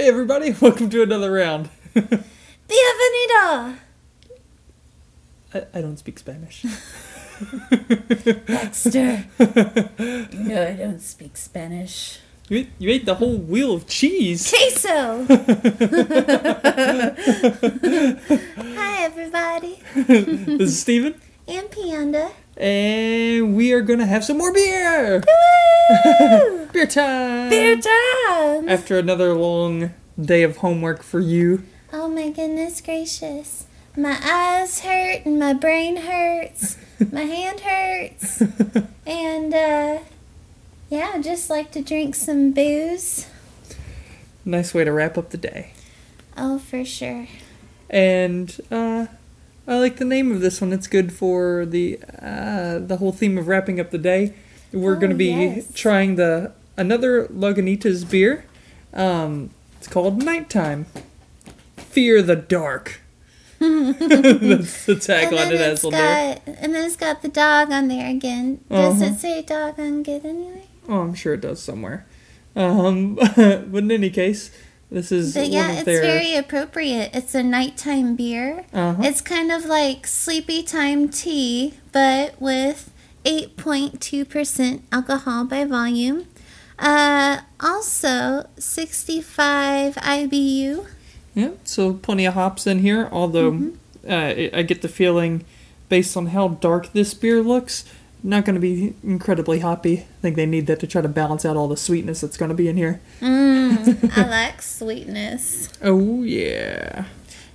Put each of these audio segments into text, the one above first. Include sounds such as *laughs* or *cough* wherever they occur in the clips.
Hey everybody, *laughs* welcome to another round. Bienvenido! I, I don't speak Spanish. *laughs* *laughs* Dexter. no, I don't speak Spanish. You ate, you ate the whole wheel of cheese. Queso! Hi, everybody. this is Stephen, And Panda. And we are gonna have some more beer. *laughs* Beer time. Beer time! After another long day of homework for you. Oh my goodness gracious. My eyes hurt and my brain hurts. *laughs* my hand hurts. *laughs* And, uh, yeah, I just like to drink some booze. Nice way to wrap up the day. Oh, for sure. And uh, I like the name of this one. It's good for the uh, the whole theme of wrapping up the day. We're Oh, going to be yes. trying the another Lagunitas beer. Um, it's called Nighttime. Fear the dark. *laughs* That's the tagline it has on there. got, and then it's got the dog on there again. Does Uh-huh. it say dog on good anyway? Oh, I'm sure it does somewhere. Um, *laughs* but in any case, this is But yeah, it's their. very appropriate. It's a nighttime beer. uh-huh. It's kind of like sleepy time tea, but with 8.2% alcohol by volume. Uh, also, 65 IBU. Yeah, so plenty of hops in here. Although Mm-hmm. uh, I I get the feeling, based on how dark this beer looks, not going to be incredibly hoppy. I think they need that to try to balance out all the sweetness that's going to be in here. Mmm, I *laughs* like sweetness. Oh yeah,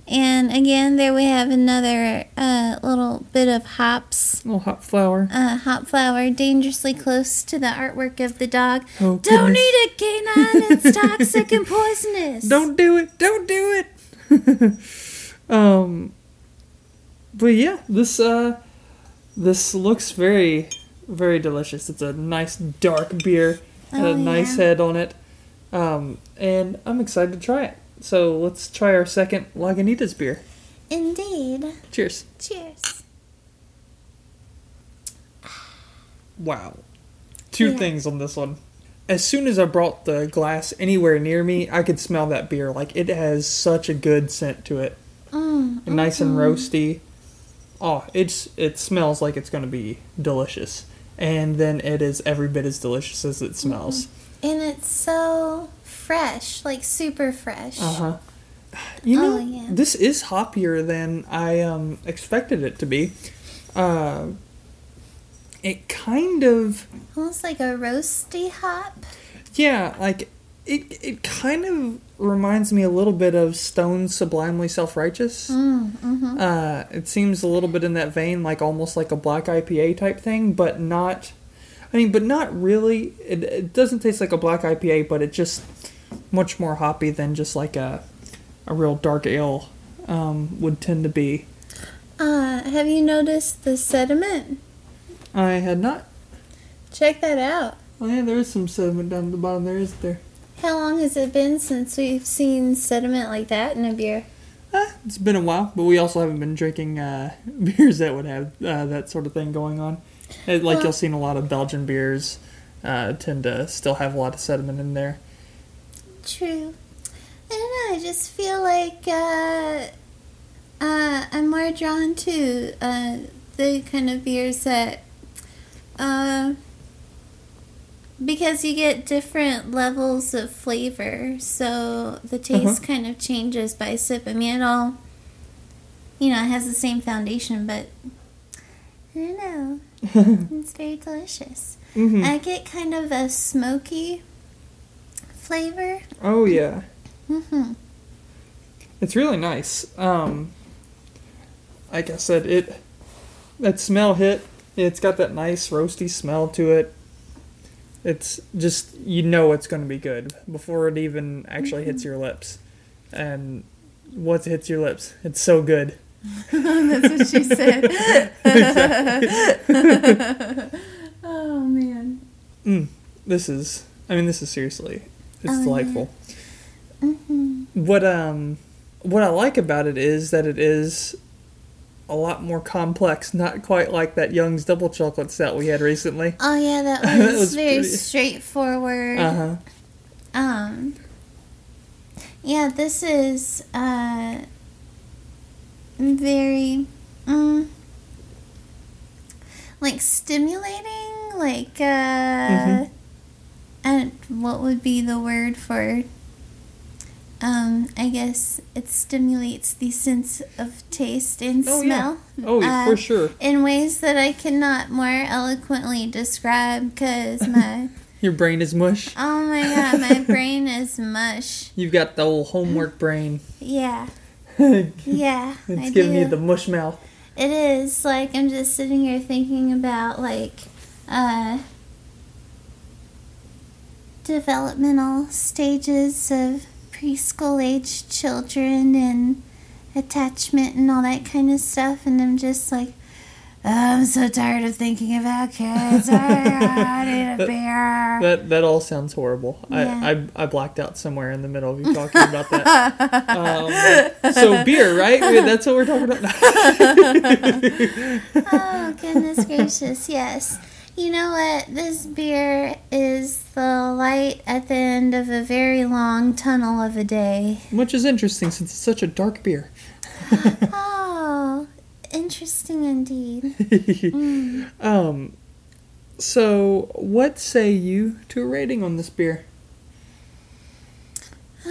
And again, there we have another uh, little bit of hops. little hop flour. Uh, hop flower, dangerously close to the artwork of the dog. Oh, Don't goodness. eat it, canine. It's *laughs* toxic and poisonous. Don't do it! Don't do it! *laughs* um, but yeah, this uh, this looks very, very delicious. It's a nice dark beer, Oh, a nice yeah. head on it, um, and I'm excited to try it. So let's try our second Lagunitas beer. Indeed. Cheers! Cheers. Wow, two Yeah. things on this one. As soon as I brought the glass anywhere near me, I could smell that beer. Like it has such a good scent to it. Mm, nice and roasty. Oh, it's it smells like it's gonna be delicious, and then it is every bit as delicious as it smells. And it's so fresh, like super fresh. Uh huh. You know, Oh, yeah. this is hoppier than I um expected it to be. Uh, it kind of Almost like a roasty hop. yeah, like it. It kind of reminds me a little bit of Stone Sublimely Self Righteous. Mm, mm-hmm. Uh, it seems a little bit in that vein, like almost like a black IPA type thing, but not. I mean, but not really. It, it doesn't taste like a black IPA, but it's just much more hoppy than just like a a real dark ale um, would tend to be. Uh, have you noticed the sediment? I had not. Check that out. Oh yeah, there is some sediment down at the bottom. There is there. How long has it been since we've seen sediment like that in a beer? Ah, it's been a while, but we also haven't been drinking uh, *laughs* beers that would have uh, that sort of thing going on. Uh, Like Well- you'll see in a lot of Belgian beers, uh, tend to still have a lot of sediment in there. True. I don't know. I just feel like uh, uh, I'm more drawn to uh, the kind of beers that, uh, because you get different levels of flavor, so the taste kind of changes by sip. I mean, it all, you know, it has the same foundation, but I don't know. *laughs* it's very delicious. hmm I get kind of a smoky flavor. Oh yeah, hmm it's really nice. Um, like I said, it that smell hit. It's got that nice roasty smell to it. It's just you know it's going to be good before it even actually hits your lips. And once it hits your lips, it's so good. *laughs* That's what she said. *laughs* oh man. Mm, this is. I mean, this is seriously. It's Oh, yeah. delightful. hmm What um, what I like about it is that it is a lot more complex. Not quite like that Young's double chocolate stout we had recently. Oh yeah, that *laughs* That was, was very pretty- straightforward. Uh huh. Um. Yeah, this is uh, very um, like stimulating, like uh, Mhm. and what would be the word for? Um, I guess it stimulates the sense of taste and Oh, yeah. smell. Oh, Uh, for sure. in ways that I cannot more eloquently describe because *laughs* my Your brain is mush. oh my god my *laughs* brain is mush You've got the old homework brain. yeah *laughs* it's yeah I giving do. you the mush mouth. it is like I'm just sitting here thinking about like uh developmental stages of preschool age children and attachment and all that kind of stuff and I'm just like "Oh, I'm so tired of thinking about kids. I need a beer. That that all sounds horrible. Yeah. I, I I blacked out somewhere in the middle of you talking about that. Um, so beer, right? That's what we're talking about. *laughs* Oh, goodness gracious, yes. You know what? This beer is the light at the end of a very long tunnel of a day. Which is interesting since it's such a dark beer. *laughs* Oh, interesting indeed. Mm. *laughs* um, so what say you to a rating on this beer? *sighs* I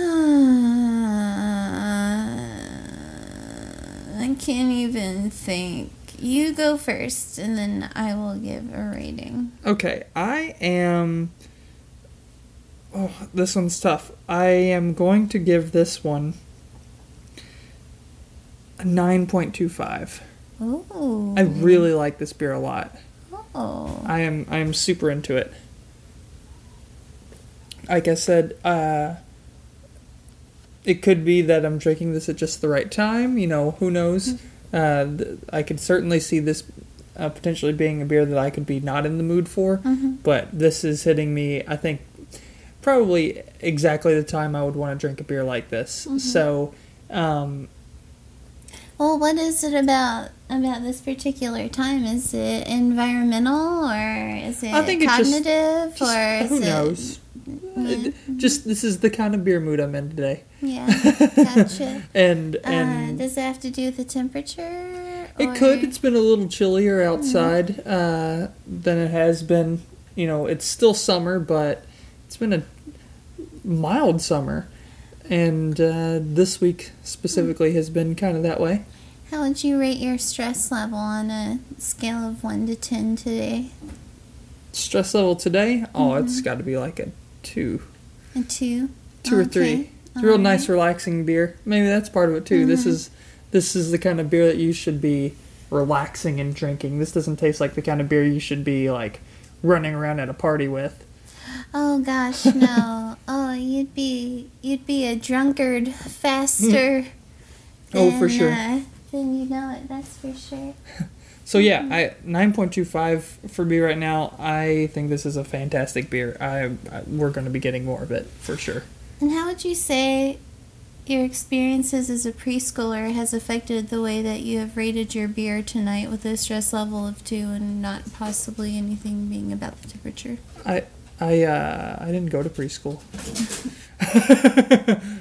can't even think. You go first, and then I will give a rating. Okay, I am. Oh, this one's tough. I am going to give this one a 9.25. Oh. I really like this beer a lot. Oh. I am I am super into it. Like I said, uh, it could be that I'm drinking this at just the right time. You know, who knows? Uh, th- I could certainly see this uh, potentially being a beer that I could be not in the mood for. Mhm. But this is hitting me. I think probably exactly the time I would want to drink a beer like this. So. Um, Well, what is it about about this particular time? Is it environmental or is it I think it's just- cognitive just- or is who it knows? Yeah. Just this is the kind of beer mood I'm in today. Yeah, *laughs* gotcha. and uh, does it have to do with the temperature? It or- could. It's been a little chillier outside uh, than it has been. You know, it's still summer, but it's been a mild summer. And uh, this week specifically has been kind of that way. How would you rate your stress level on a scale of one to ten today? Stress level today, oh, it's got to be like a two, A two. two or Okay. three. It's a real Alright. nice, relaxing beer. Maybe that's part of it too. This is this is the kind of beer that you should be relaxing and drinking. This doesn't taste like the kind of beer you should be like running around at a party with. Oh gosh, no. *laughs* oh, you'd be you'd be a drunkard faster. *laughs* Oh, for sure. Uh, than you know it. That's for sure. *laughs* So yeah, I nine point two five for me right now. I think this is a fantastic beer. I, I we're going to be getting more of it for sure. And how would you say your experiences as a preschooler has affected the way that you have rated your beer tonight with a stress level of two and not possibly anything being about the temperature? I I uh, I didn't go to preschool. *laughs*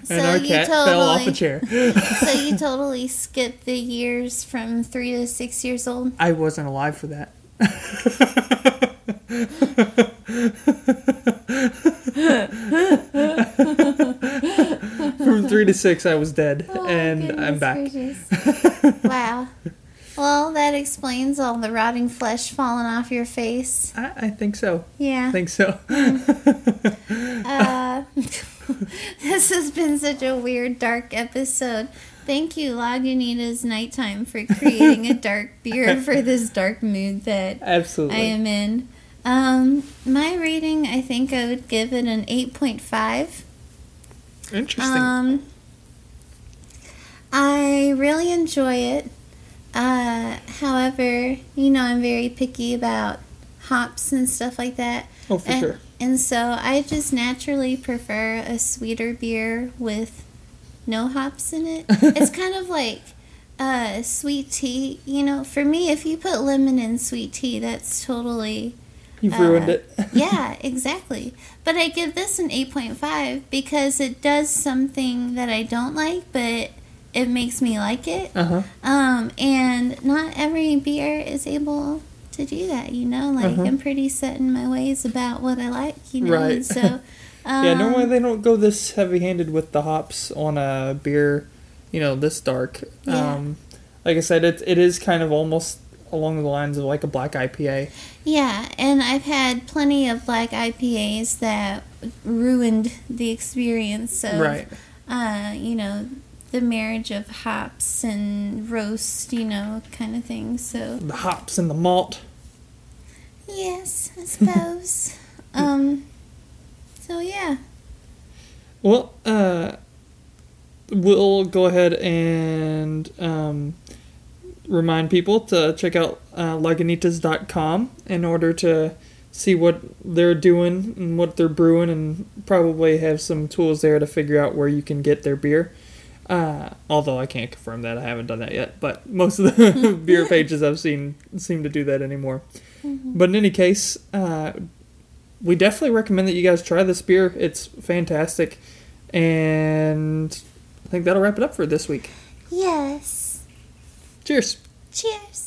So and our you cat fell off a totally- chair. *laughs* so you *laughs* totally skipped the years from three to six years old? I wasn't alive for that. From three to six, I was dead, Oh, and I'm back. wow. That explains all the rotting flesh falling off your face. I, I think so. Yeah. I think so. *laughs* Uh, *laughs* this has been such a weird, dark episode. Thank you, Lagunitas Nighttime, for creating a *laughs* dark beer for this dark mood that Absolutely. I am in. Um, my rating, I think I would give it an 8.5. Interesting. Um, I really enjoy it. Uh, however, you know, I'm very picky about hops and stuff like that. oh, for and, sure. And so I just naturally prefer a sweeter beer with no hops in it. *laughs* it's kind of like uh, sweet tea. You know, for me, if you put lemon in sweet tea, that's totally You've Uh, ruined it. *laughs* yeah, exactly. But I give this an 8.5 because it does something that I don't like, but it makes me like it. Uh huh. Um, and not every beer is able to do that, you know? Like, Uh-huh. I'm pretty set in my ways about what I like, you know? Right. So, *laughs* um, Yeah, normally they don't go this heavy-handed with the hops on a beer, you know, this dark. Yeah. Um, like I said, it it is kind of almost along the lines of like a black IPA. Yeah, and I've had plenty of black IPAs that ruined the experience of, Right. uh, you know, the marriage of hops and roast, you know, kind of thing. So, The hops and the malt. yes, I suppose. *laughs* um, so yeah. Well, uh, we'll go ahead and um, remind people to check out uh, lagunitas.com in order to see what they're doing and what they're brewing, and probably have some tools there to figure out where you can get their beer. Uh, although I can't confirm that, I haven't done that yet. But most of the *laughs* beer *laughs* pages I've seen seem to do that anymore. But in any case, uh, we definitely recommend that you guys try this beer. It's fantastic. And I think that'll wrap it up for this week. Yes. Cheers. Cheers.